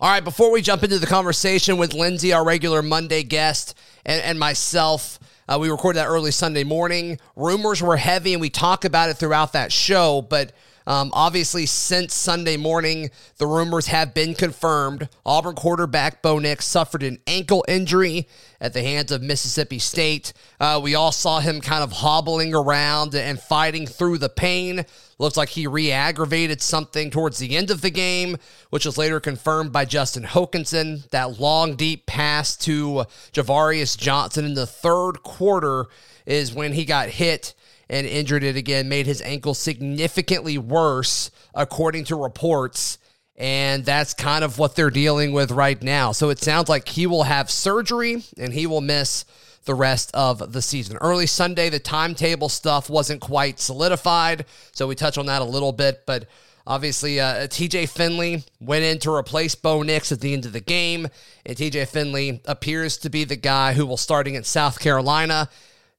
All right, before we jump into the conversation with Lindsay, our regular Monday guest, and, and myself, uh, we recorded that early Sunday morning. Rumors were heavy, and we talk about it throughout that show, but um, obviously, since Sunday morning, the rumors have been confirmed. Auburn quarterback Bo Nix suffered an ankle injury at the hands of Mississippi State. Uh, we all saw him kind of hobbling around and fighting through the pain. Looks like he re aggravated something towards the end of the game, which was later confirmed by Justin Hokanson. That long, deep pass to Ja'Varrius Johnson in the third quarter is when he got hit and injured it again, made his ankle significantly worse, according to reports. And that's kind of what they're dealing with right now. So it sounds like he will have surgery and he will miss the rest of the season. Early Sunday, the timetable stuff wasn't quite solidified. So we touch on that a little bit. But obviously, uh, TJ Finley went in to replace Bo Nix at the end of the game. And TJ Finley appears to be the guy who will start against South Carolina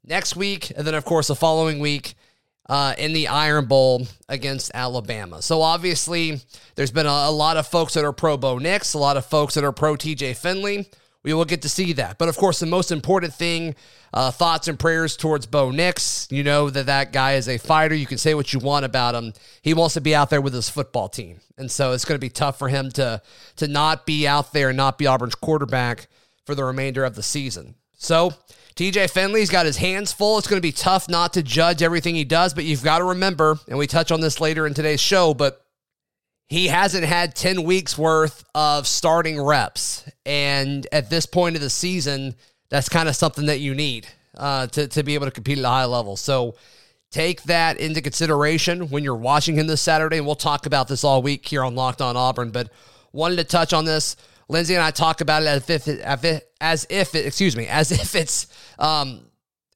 next week, and then, of course, the following week uh, in the Iron Bowl against Alabama. So, obviously, there's been a, a lot of folks that are pro Bo Nix, a lot of folks that are pro TJ Finley. We will get to see that. But, of course, the most important thing uh, thoughts and prayers towards Bo Nix. You know that that guy is a fighter. You can say what you want about him. He wants to be out there with his football team. And so it's going to be tough for him to, to not be out there and not be Auburn's quarterback for the remainder of the season. So, TJ Finley's got his hands full. It's going to be tough not to judge everything he does, but you've got to remember, and we touch on this later in today's show, but he hasn't had 10 weeks worth of starting reps. And at this point of the season, that's kind of something that you need uh, to, to be able to compete at a high level. So take that into consideration when you're watching him this Saturday. And we'll talk about this all week here on Locked On Auburn, but wanted to touch on this. Lindsay and I talk about it as if it, as if it, excuse me, as if it's um,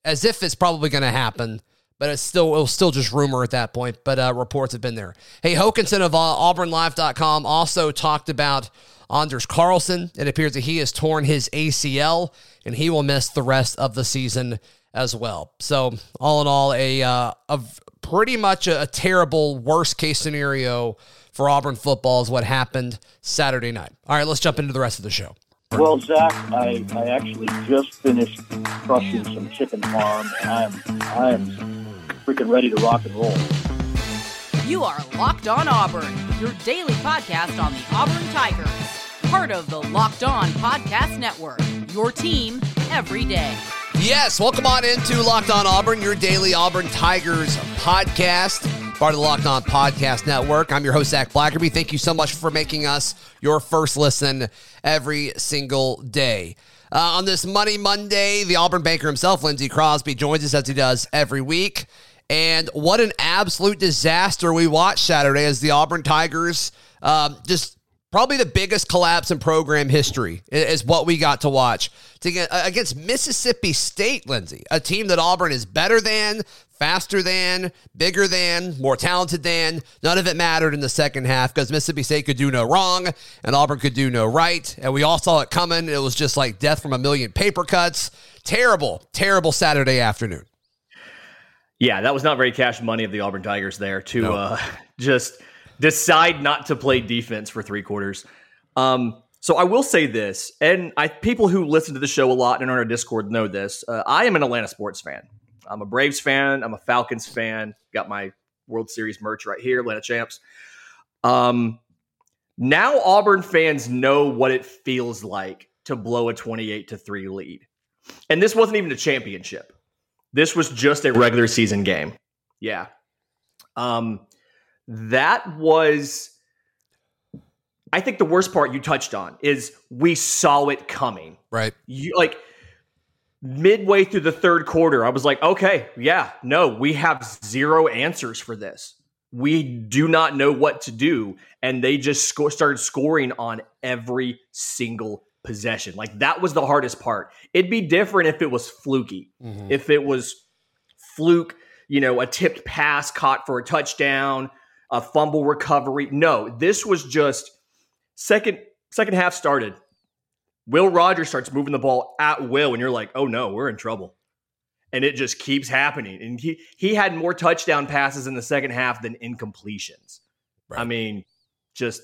as if it's probably going to happen, but it's still it was still just rumor at that point. But uh, reports have been there. Hey, Hokanson of uh, AuburnLive.com also talked about Anders Carlson. It appears that he has torn his ACL and he will miss the rest of the season as well. So all in all, a uh, a pretty much a, a terrible worst case scenario for Auburn football is what happened Saturday night. All right, let's jump into the rest of the show. Well, Zach, I, I actually just finished crushing some chicken farm, and I'm I am freaking ready to rock and roll. You are Locked On Auburn, your daily podcast on the Auburn Tigers, part of the Locked On Podcast Network. Your team every day. Yes, welcome on into Locked On Auburn, your daily Auburn Tigers podcast part of the Locked On Podcast Network. I'm your host, Zach Blackerby. Thank you so much for making us your first listen every single day. Uh, on this Money Monday, the Auburn banker himself, Lindsey Crosby, joins us as he does every week. And what an absolute disaster we watched Saturday as the Auburn Tigers um, just probably the biggest collapse in program history is what we got to watch to get against Mississippi State, Lindsay, a team that Auburn is better than, faster than, bigger than, more talented than. None of it mattered in the second half because Mississippi State could do no wrong and Auburn could do no right. And we all saw it coming. It was just like death from a million paper cuts. Terrible, terrible Saturday afternoon. Yeah, that was not very cash money of the Auburn Tigers there to no. uh, just decide not to play defense for three quarters. Um, so I will say this, and I people who listen to the show a lot and are on our Discord know this. Uh, I am an Atlanta sports fan. I'm a Braves fan. I'm a Falcons fan. Got my World Series merch right here, Atlanta Champs. Um, now Auburn fans know what it feels like to blow a 28 to 3 lead. And this wasn't even a championship. This was just a regular season game. Yeah. Um that was I think the worst part you touched on is we saw it coming. Right. You like midway through the third quarter, I was like, okay, yeah, no, we have zero answers for this. We do not know what to do. And they just sco- started scoring on every single possession. Like that was the hardest part. It'd be different if it was fluky, mm-hmm. if it was fluke, you know, a tipped pass caught for a touchdown, a fumble recovery. No, this was just second second half started Will Rogers starts moving the ball at will, and you're like, oh no, we're in trouble. And it just keeps happening. And he he had more touchdown passes in the second half than incompletions. Right. I mean, just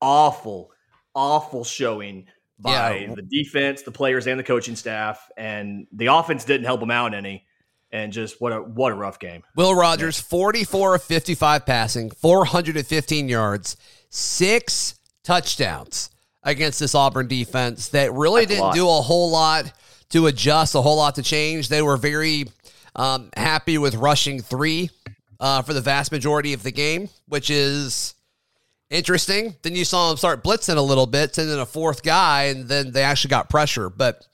awful, awful showing by Yeah. the defense, the players, and the coaching staff, and the offense didn't help them out any. And just what a what a rough game. Will Rogers, 44 of 55 passing, 415 yards, six touchdowns against this Auburn defense that really That's didn't lot. do a whole lot to adjust, a whole lot to change. They were very um, happy with rushing three uh, for the vast majority of the game, which is interesting. Then you saw them start blitzing a little bit, sending a fourth guy, and then they actually got pressure. But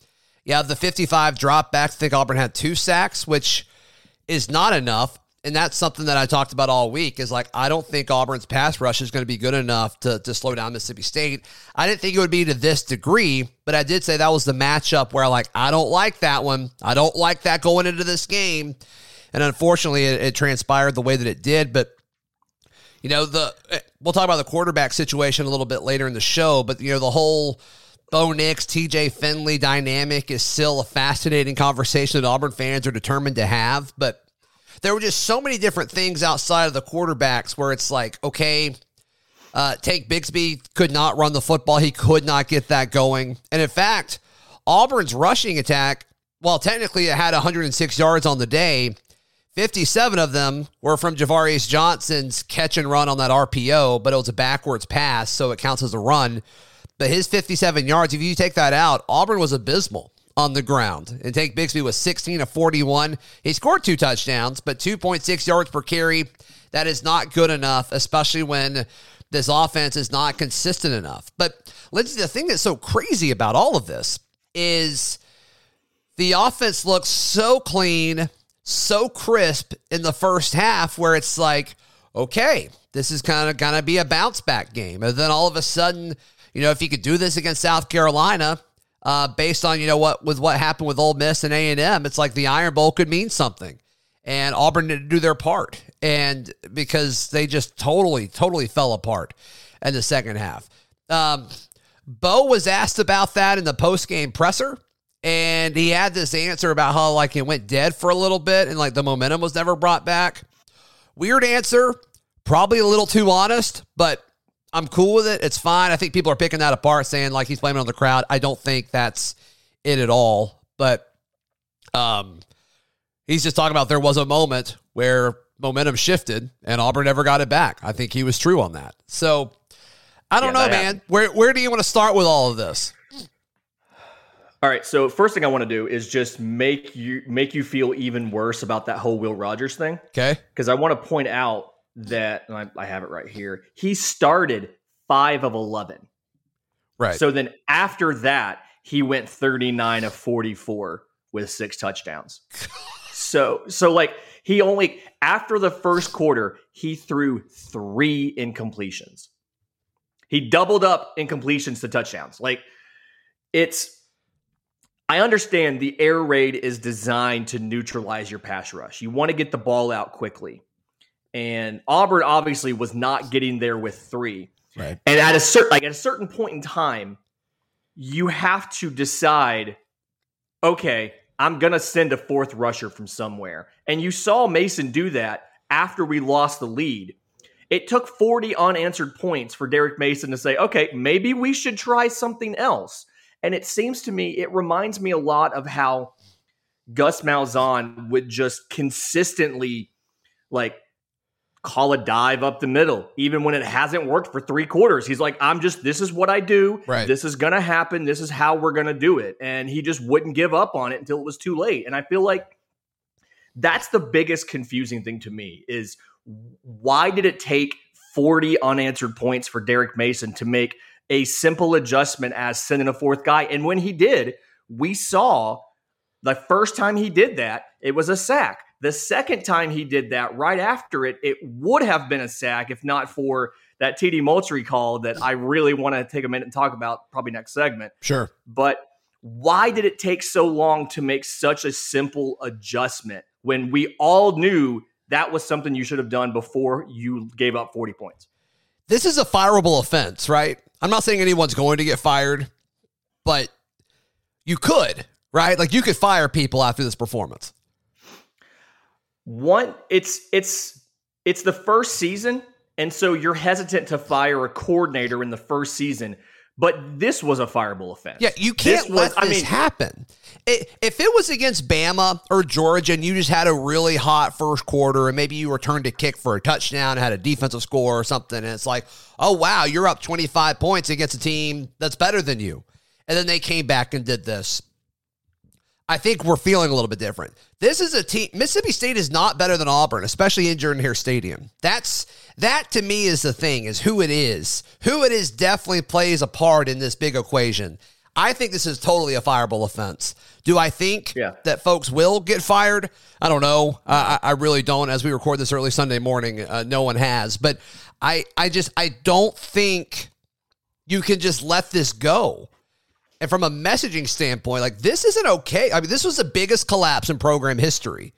yeah, the 55 drop back. I think Auburn had two sacks, which is not enough. And that's something that I talked about all week is like, I don't think Auburn's pass rush is going to be good enough to, to slow down Mississippi State. I didn't think it would be to this degree, but I did say that was the matchup where, like, I don't like that one. I don't like that going into this game. And unfortunately, it, it transpired the way that it did. But you know, the eh, we'll talk about the quarterback situation a little bit later in the show, but you know, the whole Bo Nix, TJ Finley dynamic is still a fascinating conversation that Auburn fans are determined to have. But there were just so many different things outside of the quarterbacks where it's like, okay, uh, Tank Bixby could not run the football. He could not get that going. And in fact, Auburn's rushing attack, while technically it had 106 yards on the day, 57 of them were from Ja'Varrius Johnson's catch and run on that RPO, but it was a backwards pass, so it counts as a run. But his 57 yards, if you take that out, Auburn was abysmal on the ground. And Tank Bixby was 16 of 41. He scored two touchdowns, but 2.6 yards per carry. That is not good enough, especially when this offense is not consistent enough. But Lindsay, the thing that's so crazy about all of this is the offense looks so clean, so crisp in the first half where it's like, okay, this is kind of to be a bounce back game. And then all of a sudden, you know, if you could do this against South Carolina, uh, based on, you know, what with what happened with Ole Miss and A&M, it's like the Iron Bowl could mean something. And Auburn didn't do their part. And because they just totally, totally fell apart in the second half. Um, Bo was asked about that in the post game presser, and he had this answer about how like it went dead for a little bit and like the momentum was never brought back. Weird answer, probably a little too honest, but I'm cool with it. It's fine. I think people are picking that apart, saying like he's blaming on the crowd. I don't think that's it at all. But um, he's just talking about there was a moment where momentum shifted and Auburn never got it back. I think he was true on that. So I don't Yeah, know, man. Where where do you want to start with all of this? All right, so first thing I want to do is just make you make you feel even worse about that whole Will Rogers thing Okay. because I want to point out that I, I have it right here. He started five of eleven. Right. So then after that, he went 39 of 44 with six touchdowns. so so like he only after the first quarter, he threw three incompletions. He doubled up incompletions to touchdowns. Like it's I understand the air raid is designed to neutralize your pass rush. You want to get the ball out quickly. And Auburn obviously was not getting there with three. Right. And at a certain like at a certain point in time, you have to decide, okay, I'm gonna send a fourth rusher from somewhere. And you saw Mason do that after we lost the lead. It took 40 unanswered points for Derek Mason to say, okay, maybe we should try something else. And it seems to me, it reminds me a lot of how Gus Malzahn would just consistently like call a dive up the middle, even when it hasn't worked for three quarters. He's like, I'm just, this is what I do. Right. This is going to happen. This is how we're going to do it. And he just wouldn't give up on it until it was too late. And I feel like that's the biggest confusing thing to me is why did it take 40 unanswered points for Derek Mason to make a simple adjustment as sending a fourth guy? And when he did, we saw the first time he did that, it was a sack. The second time he did that, right after it, it would have been a sack if not for that TD Moultrie call that I really want to take a minute and talk about probably next segment. Sure. But why did it take so long to make such a simple adjustment when we all knew that was something you should have done before you gave up 40 points? This is a fireable offense, right? I'm not saying anyone's going to get fired, but you could, right? Like you could fire people after this performance. One, it's it's it's the first season, and so you're hesitant to fire a coordinator in the first season But this was a fireable offense. Yeah, you can't This let was- this happen. It, if it was against Bama or Georgia and you just had a really hot first quarter and maybe you returned a kick for a touchdown and had a defensive score or something, and it's like, oh, wow, you're up 25 points against a team that's better than you. And then they came back and did this. I think we're feeling a little bit different. This is a team. Mississippi State is not better than Auburn, especially in Jordan Hare Stadium. That's that to me is the thing. Is who it is. Who it is definitely plays a part in this big equation. I think this is totally a fireable offense. Do I think Yeah. that folks will get fired? I don't know. I, I really don't. As we record this early Sunday morning, uh, no one has. But I, I just, I don't think you can just let this go. And from a messaging standpoint, like this isn't okay. I mean, this was the biggest collapse in program history.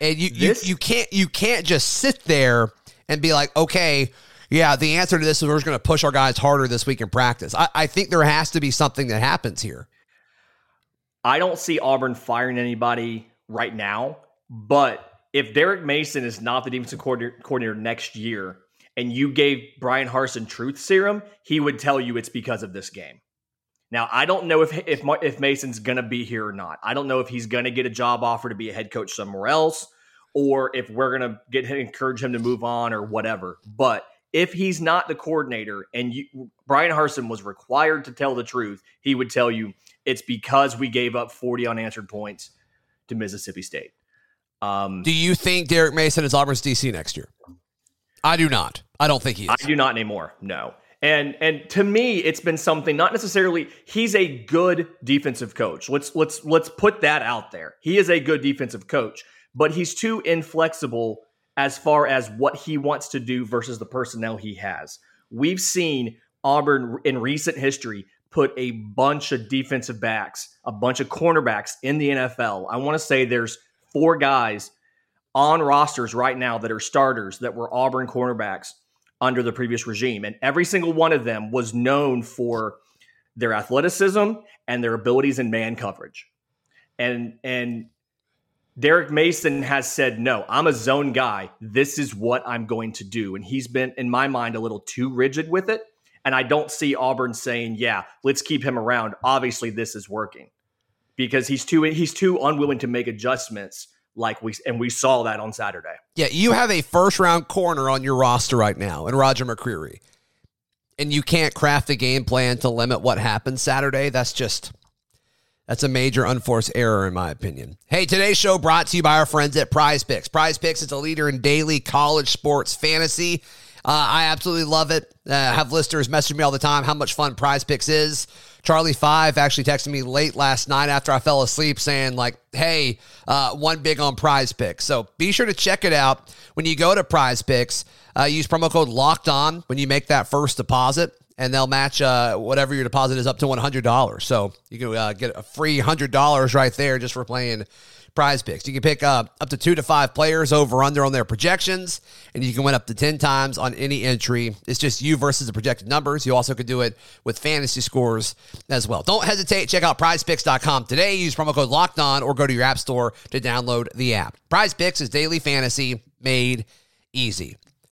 And you, This- you, you can't, you can't just sit there and be like, okay, yeah, the answer to this is we're just going to push our guys harder this week in practice. I, I think there has to be something that happens here. I don't see Auburn firing anybody right now, but if Derek Mason is not the defensive coordinator, coordinator next year and you gave Bryan Harsin truth serum, he would tell you it's because of this game. Now, I don't know if if if Mason's going to be here or not. I don't know if he's going to get a job offer to be a head coach somewhere else or if we're going to get him encourage him to move on or whatever. But if he's not the coordinator and you, Bryan Harsin was required to tell the truth, he would tell you it's because we gave up 40 unanswered points to Mississippi State. Um, Do you think Derek Mason is Auburn's DC next year? I do not. I don't think he is. I do not anymore. No. And and to me, it's been something not necessarily he's a good defensive coach. Let's let's let's put that out there. He is a good defensive coach, but he's too inflexible as far as what he wants to do versus the personnel he has. We've seen Auburn in recent history put a bunch of defensive backs, a bunch of cornerbacks in the NFL. I want to say there's four guys on rosters right now that are starters that were Auburn cornerbacks under the previous regime. And every single one of them was known for their athleticism and their abilities in man coverage. And and Derek Mason has said, no, I'm a zone guy. This is what I'm going to do. And he's been, in my mind, a little too rigid with it. And I don't see Auburn saying, yeah, let's keep him around. Obviously, this is working because he's too he's too unwilling to make adjustments like we and we saw that on Saturday. Yeah, you have a first round corner on your roster right now and Roger McCreary. And you can't craft a game plan to limit what happens Saturday. That's just that's a major unforced error in my opinion. Hey, today's show brought to you by our friends at Prize Picks. Prize Picks is a leader in daily college sports fantasy. Uh, I absolutely love it. Uh, have listeners message me all the time how much fun Prize Picks is. Charlie Five actually texted me late last night after I fell asleep saying like, "Hey, uh, one big on Prize Picks." So be sure to check it out when you go to Prize Picks. Uh, use promo code Locked On when you make that first deposit, and they'll match uh, whatever your deposit is up to one hundred dollars. So you can uh, get a free hundred dollars right there just for playing prize picks. You can pick up up to two to five players over under on their projections, and you can win up to 10 times on any entry. It's just you versus the projected numbers. You also could do it with fantasy scores as well. Don't hesitate. Check out prizepicks.com today. Use promo code locked on or go to your app store to download the app. Prize Picks is daily fantasy made easy.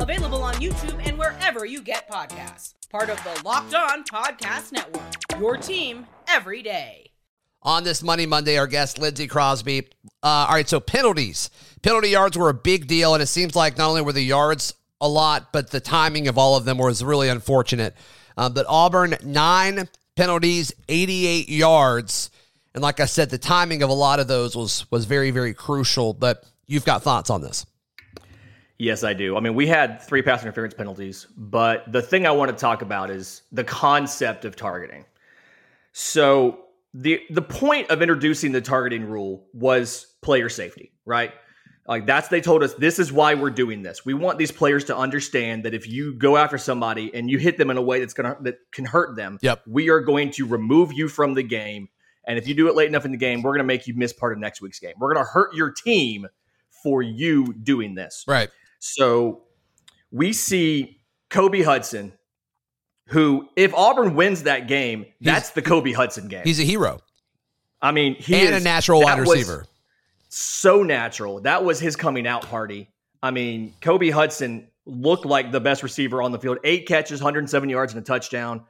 Available on YouTube and wherever you get podcasts. Part of the Locked On Podcast Network. Your team every day. on this Money Monday, our guest, Lindsey Crosby. Uh, all right, so penalties. Penalty yards were a big deal, and it seems like not only were the yards a lot, but the timing of all of them was really unfortunate. Um, but Auburn, nine penalties, 88 yards. And like I said, the timing of a lot of those was was very, very crucial. But you've got thoughts on this. Yes, I do. I mean, we had three pass interference penalties, but the thing I want to talk about is the concept of targeting. So the the point of introducing the targeting rule was player safety, right? Like that's they told us this is why we're doing this. We want these players to understand that if you go after somebody and you hit them in a way that's gonna that can hurt them, Yep. we are going to remove you from the game. And if you do it late enough in the game, we're gonna make you miss part of next week's game. We're gonna hurt your team for you doing this. Right. So we see Kobe Hudson, who if Auburn wins that game, that's the Kobe Hudson game. He's a hero I mean, he and is, a natural wide receiver. So natural. That was his coming out party. I mean, Kobe Hudson looked like the best receiver on the field. Eight catches, 107 yards, and a touchdown.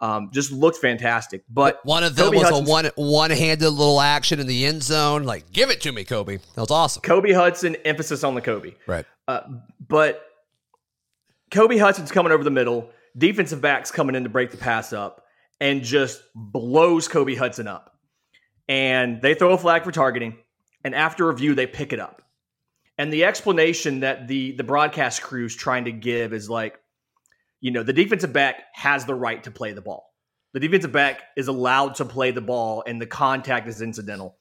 Um, just looked fantastic. But One of them Kobe was Hudson's- a one one handed little action in the end zone. Like, give it to me, Kobe. That was awesome. Kobe Hudson, emphasis on the Kobe. Right. Uh, but Kobe Hudson's coming over the middle. Defensive backs coming in to break the pass up and just blows Kobe Hudson up. And they throw a flag for targeting. And after review, they pick it up. And the explanation that the the broadcast crew's trying to give is like, you know, the defensive back has the right to play the ball. The defensive back is allowed to play the ball, and the contact is incidental.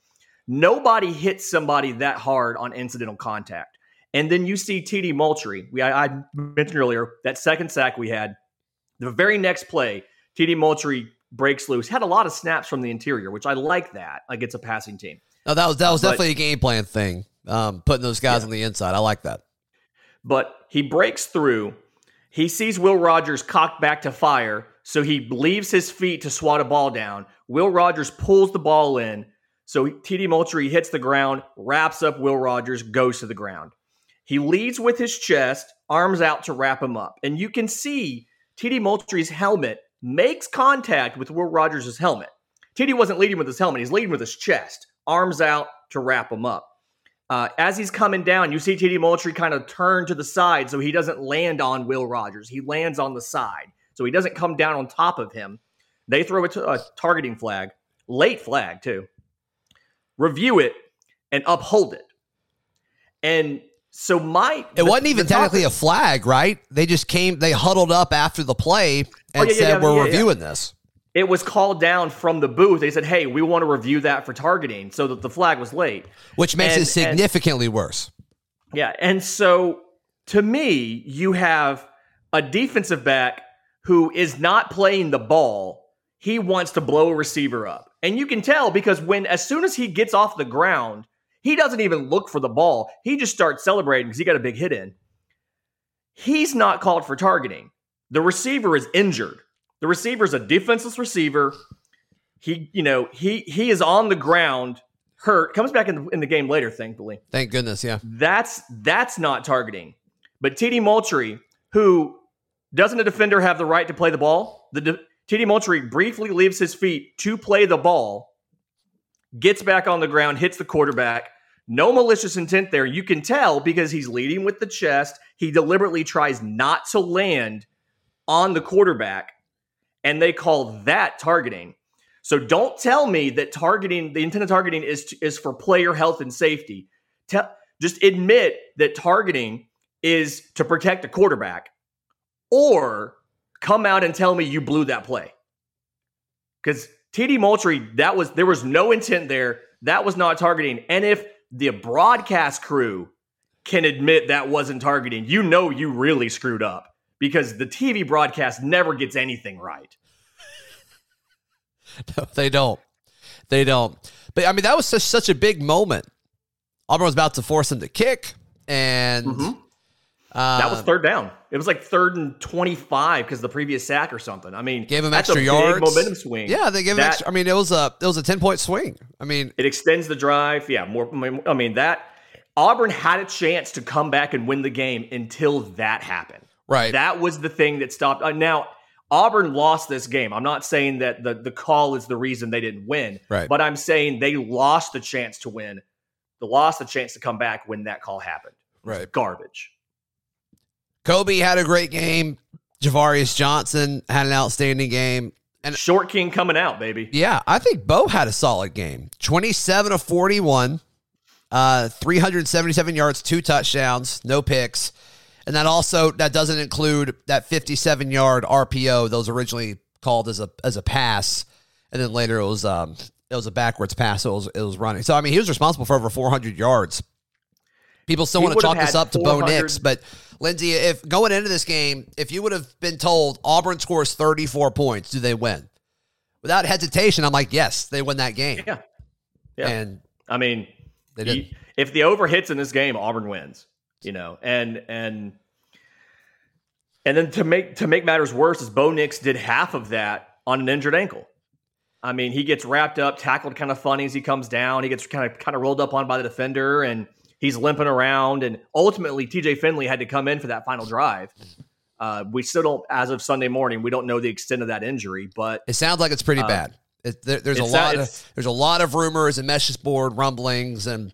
Nobody hits somebody that hard on incidental contact. And then you see TD Moultrie. We I, I mentioned earlier that second sack we had. The very next play, TD Moultrie breaks loose. Had a lot of snaps from the interior, which I like that. Like it's a passing team. No, that was that was But- definitely a game plan thing. Um, putting those guys on the inside. I like that. But he breaks through. He sees Will Rogers cocked back to fire, so he leaves his feet to swat a ball down. Will Rogers pulls the ball in, so TD Moultrie hits the ground, wraps up Will Rogers, goes to the ground. He leads with his chest, arms out to wrap him up. And you can see TD Moultrie's helmet makes contact with Will Rogers' helmet. TD wasn't leading with his helmet, he's leading with his chest, arms out to wrap him up. Uh, as he's coming down, you see TD Moultrie kind of turn to the side so he doesn't land on Will Rogers. He lands on the side, so he doesn't come down on top of him. They throw a, t- a targeting flag, late flag too. Review it and uphold it. And so my It wasn't even the technically a flag, right? They just came. They huddled up after the play oh, and Oh, yeah, said, yeah, "We're yeah, yeah. reviewing this." it was called down from the booth. They said, "Hey, we want to review that for targeting," so that the flag was late. which makes And- it significantly worse. Yeah. And so to me, you have a defensive back who is not playing the ball. He wants to blow a receiver up. And you can tell because when, as soon as he gets off the ground, he doesn't even look for the ball. He just starts celebrating because he got a big hit in. He's not called for targeting. The receiver is injured. The receiver is a defenseless receiver. He, you know, he he is on the ground, hurt. Comes back in the, in the game later, thankfully. Thank goodness. Yeah. That's that's not targeting. But TD Moultrie, who doesn't a defender have the right to play the ball? The de- TD Moultrie briefly leaves his feet to play the ball, gets back on the ground, hits the quarterback. No malicious intent there. You can tell because he's leading with the chest. He deliberately tries not to land on the quarterback, and they call that targeting. So don't tell me that targeting, the intent of targeting is is for player health and safety. Tell, just admit that targeting is to protect a quarterback, or come out and tell me you blew that play. Because TD Moultrie, that was there was no intent there. That was not targeting. And if the broadcast crew can admit that wasn't targeting, you know you really screwed up because the TV broadcast never gets anything right. No, they don't. They don't. But I mean, that was such such a big moment. Auburn was about to force him to kick, and Mhm. Uh, That was third down. It was like third and 25 because the previous sack or something. I mean, gave him extra yards. momentum swing. Yeah, they gave him That- extra. I mean, it was a it was a ten point swing. I mean, It extends the drive. Yeah, more. I mean, that Auburn had a chance to come back and win the game until that happened. right? That was the thing that stopped. Uh, now, Auburn lost this game. I'm not saying that the, the call is the reason they didn't win, Right. but I'm saying they lost the chance to win. They lost the chance to come back when that call happened. Right. Garbage. Kobe had a great game. Ja'Varrius Johnson had an outstanding game. And Short King coming out, baby. yeah, I think Bo had a solid game. 27 of 41, uh, 377 yards, two touchdowns, no picks. And that also that doesn't include that 57 yard RPO that was originally called as a as a pass, and then later it was um it was a backwards pass. So it was it was running. So I mean he was responsible for over 400 yards. People still want to chalk this up to Bo Nix, but Lindsay, if going into this game, if you would have been told Auburn scores 34 points, do they win? Without hesitation, I'm like, yes, they win that game. Yeah. Yeah. And I mean, they did. if the over hits in this game, Auburn wins. You know, and and and then to make to make matters worse, is Bo Nix did half of that on an injured ankle. I mean, he gets wrapped up, tackled kind of funny as he comes down. He gets kind of kind of rolled up on by the defender, and he's limping around. And ultimately, T.J. Finley had to come in for that final drive. Uh, we still don't, as of Sunday morning, we don't know the extent of that injury, but it sounds like it's pretty uh, bad. It, there, there's a lot of there's a lot of rumors and message board rumblings and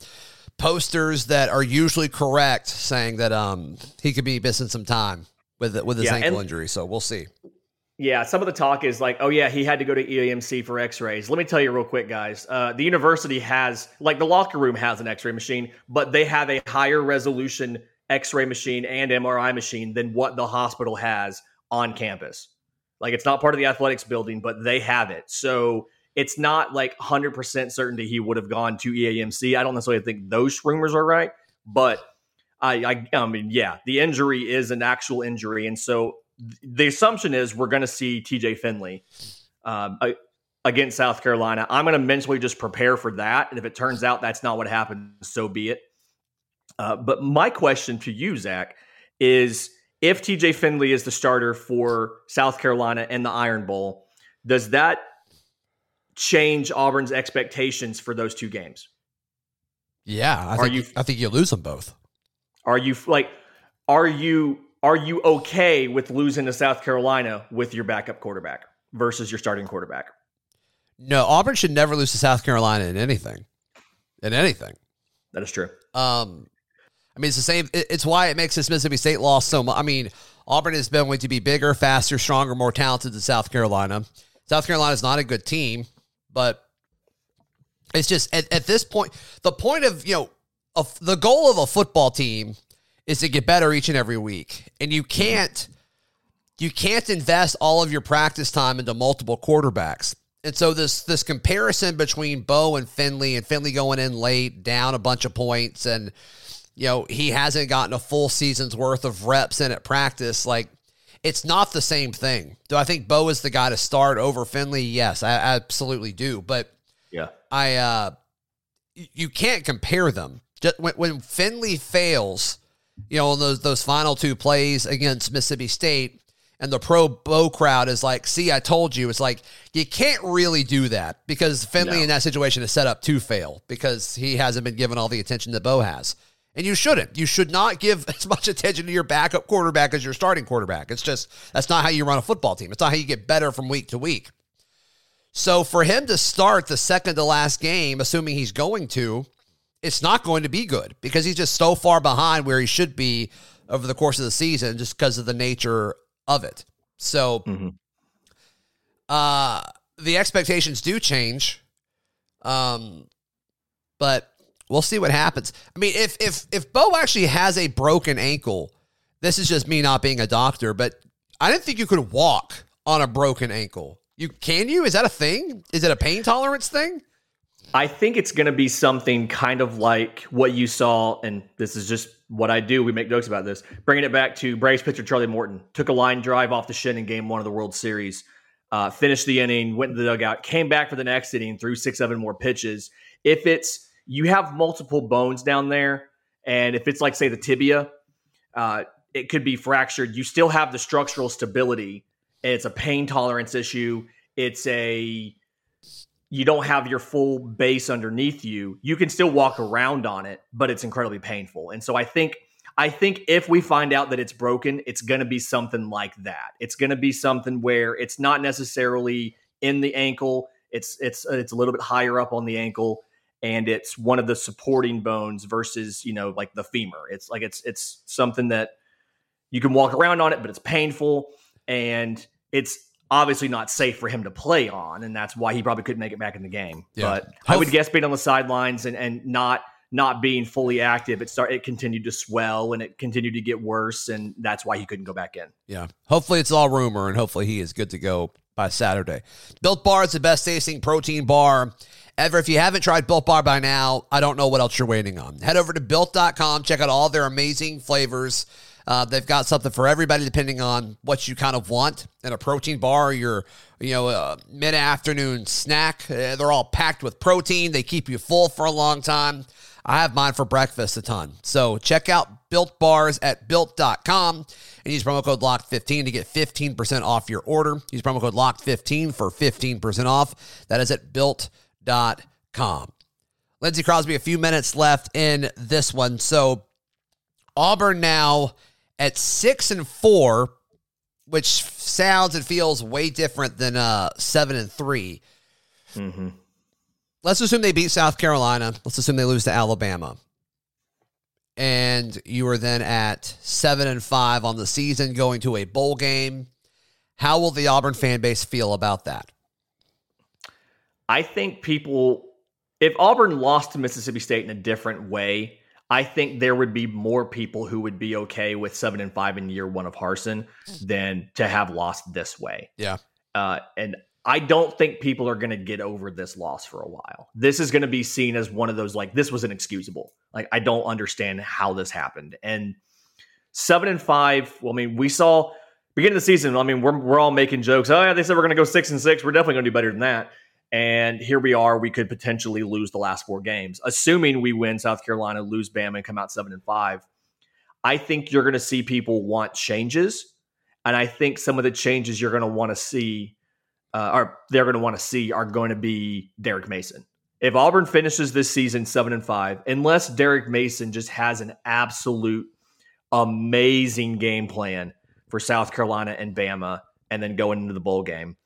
posters that are usually correct, saying that um he could be missing some time with with his yeah, ankle injury. So we'll see. Yeah, some of the talk is like, oh yeah, he had to go to EAMC for X-rays. Let me tell you real quick, guys. Uh, the university has, like, the locker room has an X-ray machine, but they have a higher resolution X-ray machine and MRI machine than what the hospital has on campus. Like, it's not part of the athletics building, but they have it. So it's not like 100% certainty he would have gone to EAMC. I don't necessarily think those rumors are right, but I, I, I mean, yeah, the injury is an actual injury, and so the assumption is we're going to see TJ Finley um, against South Carolina. I'm going to mentally just prepare for that, and if it turns out that's not what happened, so be it. Uh, but my question to you, Zach, is if TJ Finley is the starter for South Carolina and the Iron Bowl, does that change Auburn's expectations for those two games? Yeah, I are think, you? I think you lose them both. Are you like? Are you are you okay with losing to South Carolina with your backup quarterback versus your starting quarterback? No, Auburn should never lose to South Carolina in anything. In anything. That is true. Um, I mean, it's the same. It's why it makes this Mississippi State loss so much. I mean, Auburn has been going to be bigger, faster, stronger, more talented than South Carolina. South Carolina is not a good team, but it's just at, at this point, the point of you know, of the goal of a football team is to get better each and every week. And you can't you can't invest all of your practice time into multiple quarterbacks. And so this this comparison between Bo and Finley and Finley going in late, down a bunch of points, and you know, he hasn't gotten a full season's worth of reps in at practice, like it's not the same thing. Do I think Bo is the guy to start over Finley? Yes, I absolutely do. But yeah, I uh you can't compare them. Just when, when Finley fails, you know, those those final two plays against Mississippi State, and the pro Bo crowd is like, "See, I told you." It's like you can't really do that because Finley no. in that situation is set up to fail because he hasn't been given all the attention that Bo has, and you shouldn't. You should not give as much attention to your backup quarterback as your starting quarterback. It's just that's not how you run a football team. It's not how you get better from week to week. So for him to start the second to last game, assuming he's going to, it's not going to be good because he's just so far behind where he should be over the course of the season just because of the nature of it. So mm-hmm. uh the expectations do change. Um but we'll see what happens. I mean, if if if Bo actually has a broken ankle, this is just me not being a doctor, but I didn't think you could walk on a broken ankle. You can you? Is that a thing? Is it a pain tolerance thing? I think it's going to be something kind of like what you saw, and this is just what I do. We make jokes about this. Bringing it back to Braves pitcher Charlie Morton took a line drive off the shin in Game One of the World Series, uh, finished the inning, went to the dugout, came back for the next inning, threw six, seven more pitches. If it's you have multiple bones down there, and if it's like say the tibia, uh, it could be fractured. You still have the structural stability. It's a pain tolerance issue. It's a you don't have your full base underneath you, you can still walk around on it, but it's incredibly painful. And so I think I think if we find out that it's broken, it's going to be something like that. It's going to be something where it's not necessarily in the ankle, it's it's it's a little bit higher up on the ankle and it's one of the supporting bones versus, you know, like the femur. It's like it's it's something that you can walk around on it, but it's painful and it's obviously not safe for him to play on, and that's why he probably couldn't make it back in the game. Yeah. But I would guess being on the sidelines and, and not not being fully active, it start it continued to swell and it continued to get worse, and that's why he couldn't go back in. Yeah. Hopefully it's all rumor, and hopefully he is good to go by Saturday. Built Bar is the best tasting protein bar Ever, if you haven't tried Built Bar by now, I don't know what else you're waiting on. Head over to built.com, check out all their amazing flavors. Uh, they've got something for everybody depending on what you kind of want in a protein bar, your you know uh, mid afternoon snack. Uh, they're all packed with protein. They keep you full for a long time. I have mine for breakfast a ton. So check out Built Bars at built.com and use promo code LOCK15 to get 15% off your order. Use promo code LOCK15 for 15% off. That is at built.com. Lindsey Crosby, a few minutes left in this one. So Auburn now at six and four, which sounds and feels way different than uh, seven and 3 Mm-hmm. Let's assume they beat South Carolina. Let's assume they lose to Alabama. And you are then at seven and five on the season, going to a bowl game. How will the Auburn fan base feel about that? I think people, if Auburn lost to Mississippi State in a different way, I think there would be more people who would be okay with seven and five in year one of Harsin than to have lost this way. Yeah. Uh, and I don't think people are going to get over this loss for a while. This is going to be seen as one of those like this was inexcusable. Like I don't understand how this happened. And seven and five. Well, I mean, we saw beginning of the season. I mean, we're we're all making jokes. Oh yeah, they said we're going to go six and six. We're definitely going to do better than that. And here we are. We could potentially lose the last four games, assuming we win South Carolina, lose Bama, and come out seven and five. I think you're going to see people want changes, and I think some of the changes you're going to want to see uh, or they're going to want to see are going to be Derek Mason. If Auburn finishes this season seven and five, unless Derek Mason just has an absolute amazing game plan for South Carolina and Bama, and then going into the bowl game,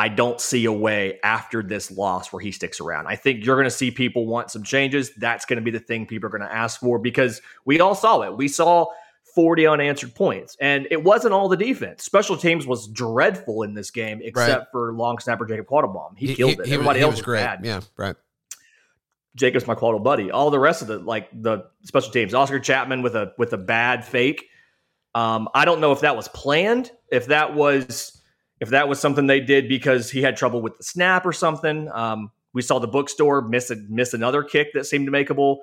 I don't see a way after this loss where he sticks around. I think you're going to see people want some changes. That's going to be the thing people are going to ask for because we all saw it. We saw 40 unanswered points. And it wasn't all the defense. Special teams was dreadful in this game, except Right. for long snapper Jacob Quattlebaum. He, killed it. Everybody he else was was great. bad. Yeah, right. Jacob's my Quaddle buddy. All the rest of the like the special teams, Oscar Chapman with a with a bad fake. Um, I don't know if that was planned, if that was if that was something they did because he had trouble with the snap or something. Um, we saw the bookstore miss a, miss another kick that seemed to makeable,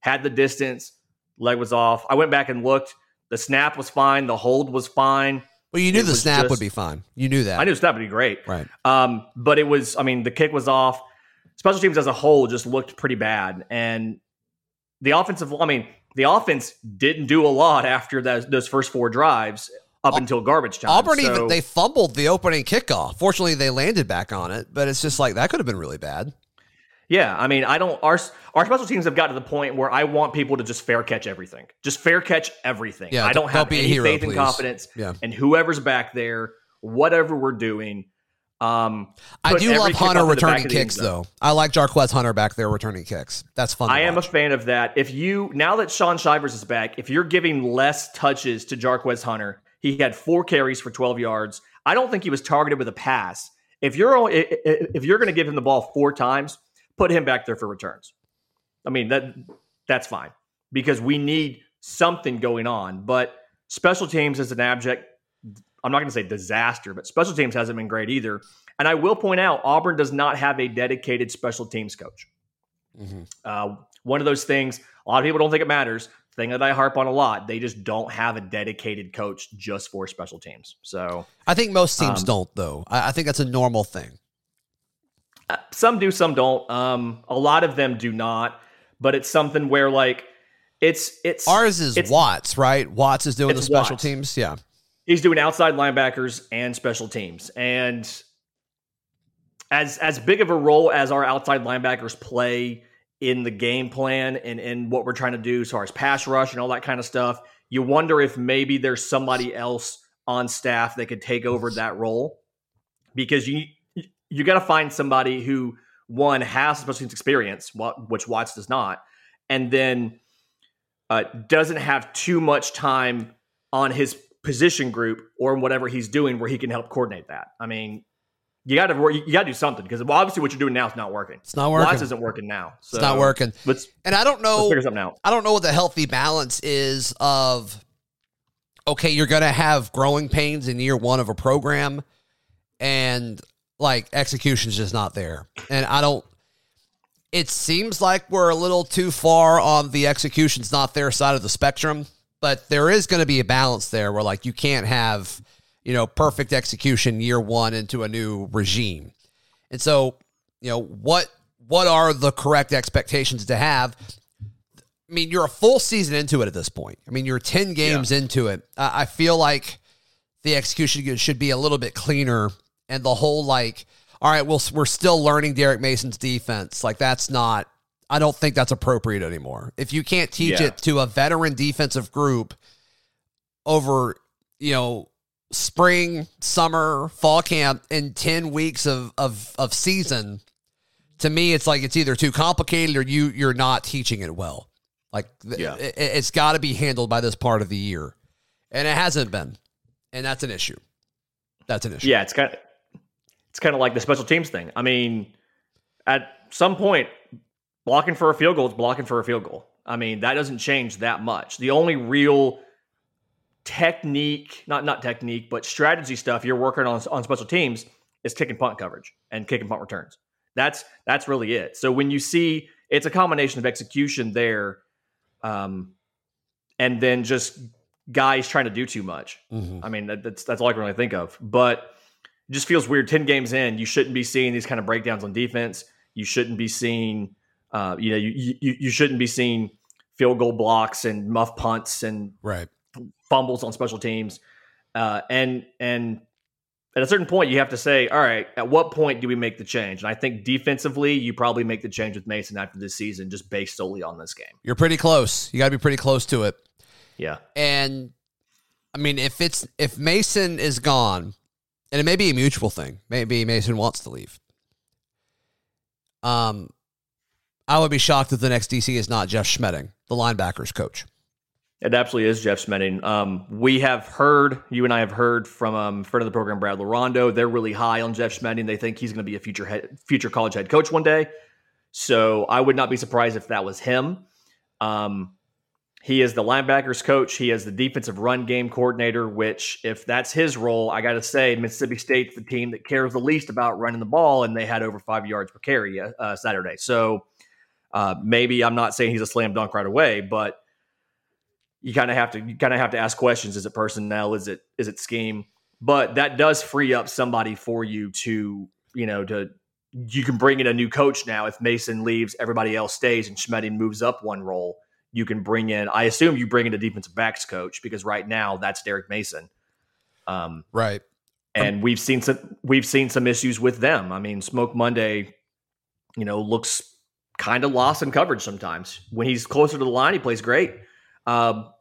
had the distance, leg was off. I went back and looked. The snap was fine. The hold was fine. Well, you knew It the snap just- would be fine. You knew that. I knew the snap would be great. Right. Um, but it was, I mean, the kick was off. Special teams as a whole just looked pretty bad. And the offensive, I mean, the offense didn't do a lot after those, those first four drives up until garbage time. Auburn even they fumbled the opening kickoff. Fortunately, they landed back on it, but it's just like that could have been really bad. Yeah, I mean, I don't. Our our special teams have got to the point where I want people to just fair catch everything, just fair catch everything. Yeah, I don't have any hero, faith please. and confidence Yeah. in whoever's back there, whatever we're doing. Um, I do love Hunter up in the back returning of the end kicks, though. I like Jarquez Hunter back there returning kicks. That's fun. I am a fan of that. If you now that Shaun Shivers is back, if you're giving less touches to Jarquez Hunter, he had four carries for 12 yards. I don't think he was targeted with a pass. If you're o- i- i- if you're going to give him the ball four times, put him back there for returns. I mean that that's fine because we need something going on. But special teams is an abject. I'm not going to say disaster, but special teams hasn't been great either. And I will point out, Auburn does not have a dedicated special teams coach. Mhm. Uh, one of those things, a lot of people don't think it matters. Thing that I harp on a lot. They just don't have a dedicated coach just for special teams. So I think most teams Um, don't, though. I, I think that's a normal thing. uh, some do, some don't. Um, a lot of them do not. But it's something where like it's it's Ours is it's- Watts, right? Watts is doing the special Watts. teams. Yeah. he's doing outside linebackers and special teams. And as as big of a role as our outside linebackers play in the game plan and in what we're trying to do as far as pass rush and all that kind of stuff, you wonder if maybe there's somebody else on staff that could take over that role. Because you you got to find somebody who one has special teams experience, which Watts does not, and then uh, doesn't have too much time on his position group or whatever he's doing where he can help coordinate that. I mean, you got to you got to do something because well, obviously what you're doing now is not working. It's not working. Watts isn't working now. So it's not working. Let's And I don't let's know. figure something out. I don't know what the healthy balance is of okay, you're going to have growing pains in year one of a program and like execution's just not there. And I don't it seems like we're a little too far on the execution's not their side of the spectrum, but there is going to be a balance there where like you can't have, you know, perfect execution year one into a new regime. And so, you know, what what are the correct expectations to have? I mean, you're a full season into it at this point. I mean, you're 10 games yeah. into it. I feel like the execution should be a little bit cleaner and the whole like all right, well, we're still learning Derek Mason's defense. Like that's not. I don't think that's appropriate anymore. If you can't teach yeah. it to a veteran defensive group over, you know, spring, summer, fall camp in 10 weeks of, of, of season, to me, it's like it's either too complicated or you, you're not teaching it well. Like yeah. it, it's got to be handled by this part of the year. And it hasn't been. And that's an issue. That's an issue. Yeah, it's kind of, it's kind of like the special teams thing. I mean, at some point, blocking for a field goal is blocking for a field goal. I mean, that doesn't change that much. The only real technique, not not technique, but strategy stuff you're working on on special teams is kick and punt coverage and kick and punt returns. That's that's really it. So when you see it's a combination of execution there, um, and then just guys trying to do too much. Mm-hmm. I mean, that, that's that's all I can really think of. But it just feels weird. Ten games in, you shouldn't be seeing these kind of breakdowns on defense. You shouldn't be seeing, uh, you know, you, you you shouldn't be seeing field goal blocks and muff punts and right fumbles on special teams. Uh, and and at a certain point, you have to say, all right, at what point do we make the change? And I think defensively, you probably make the change with Mason after this season, just based solely on this game. You're pretty close. You got to be pretty close to it. Yeah. And I mean, if it's if Mason is gone, and it may be a mutual thing. Maybe Mason wants to leave. Um, I would be shocked if the next DC is not Jeff Schmedding, the linebackers coach. It absolutely is Jeff Schmedding. Um, we have heard, you and I have heard from um, friend of the program, Brad Larondo. They're really high on Jeff Schmedding. They think he's going to be a future head, future college head coach one day. So I would not be surprised if that was him. Um, he is the linebackers coach. He is the defensive run game coordinator, which, if that's his role, I got to say, Mississippi State's the team that cares the least about running the ball, and they had over five yards per carry uh, Saturday. So uh, maybe I'm not saying he's a slam dunk right away, but you kind of have to you kind of have to ask questions: Is it personnel? Is it is it scheme? But that does free up somebody for you to you know to you can bring in a new coach now. If Mason leaves, everybody else stays, and Schmedding moves up one role you can bring in. I assume you bring in a defensive backs coach because right now that's Derek Mason. Um, right. And we've seen some we've seen some issues with them. I mean, Smoke Monday, you know, looks kind of lost in coverage sometimes. When he's closer to the line, he plays great. Um,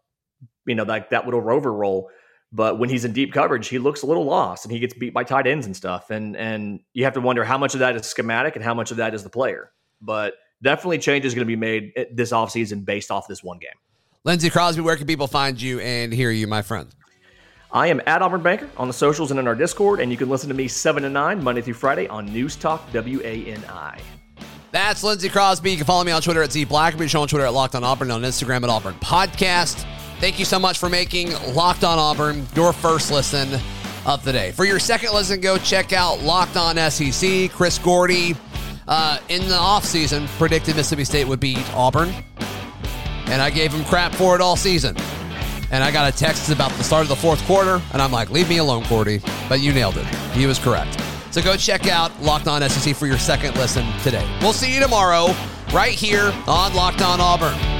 you know, like that little rover role. But when he's in deep coverage, he looks a little lost and he gets beat by tight ends and stuff. And and you have to wonder how much of that is schematic and how much of that is the player. But definitely change is going to be made this offseason based off this one game. Lindsey Crosby, where can people find you and hear you, my friend? I am at Auburn Banker on the socials and in our Discord, and you can listen to me 7 to 9 Monday through Friday on News Talk WANI. That's Lindsey Crosby. You can follow me on Twitter at Z Blackerby, show on Twitter at Locked on Auburn, on Instagram at Auburn Podcast. Thank you so much for making Locked on Auburn your first listen of the day. For your second listen, go check out Locked on SEC. Chris Gordy uh, in the offseason predicted Mississippi State would beat Auburn. And I gave him crap for it all season. And I got a text about the start of the fourth quarter, and I'm like, leave me alone, Gordy. But you nailed it. He was correct. So go check out Locked On SEC for your second listen today. We'll see you tomorrow right here on Locked On Auburn.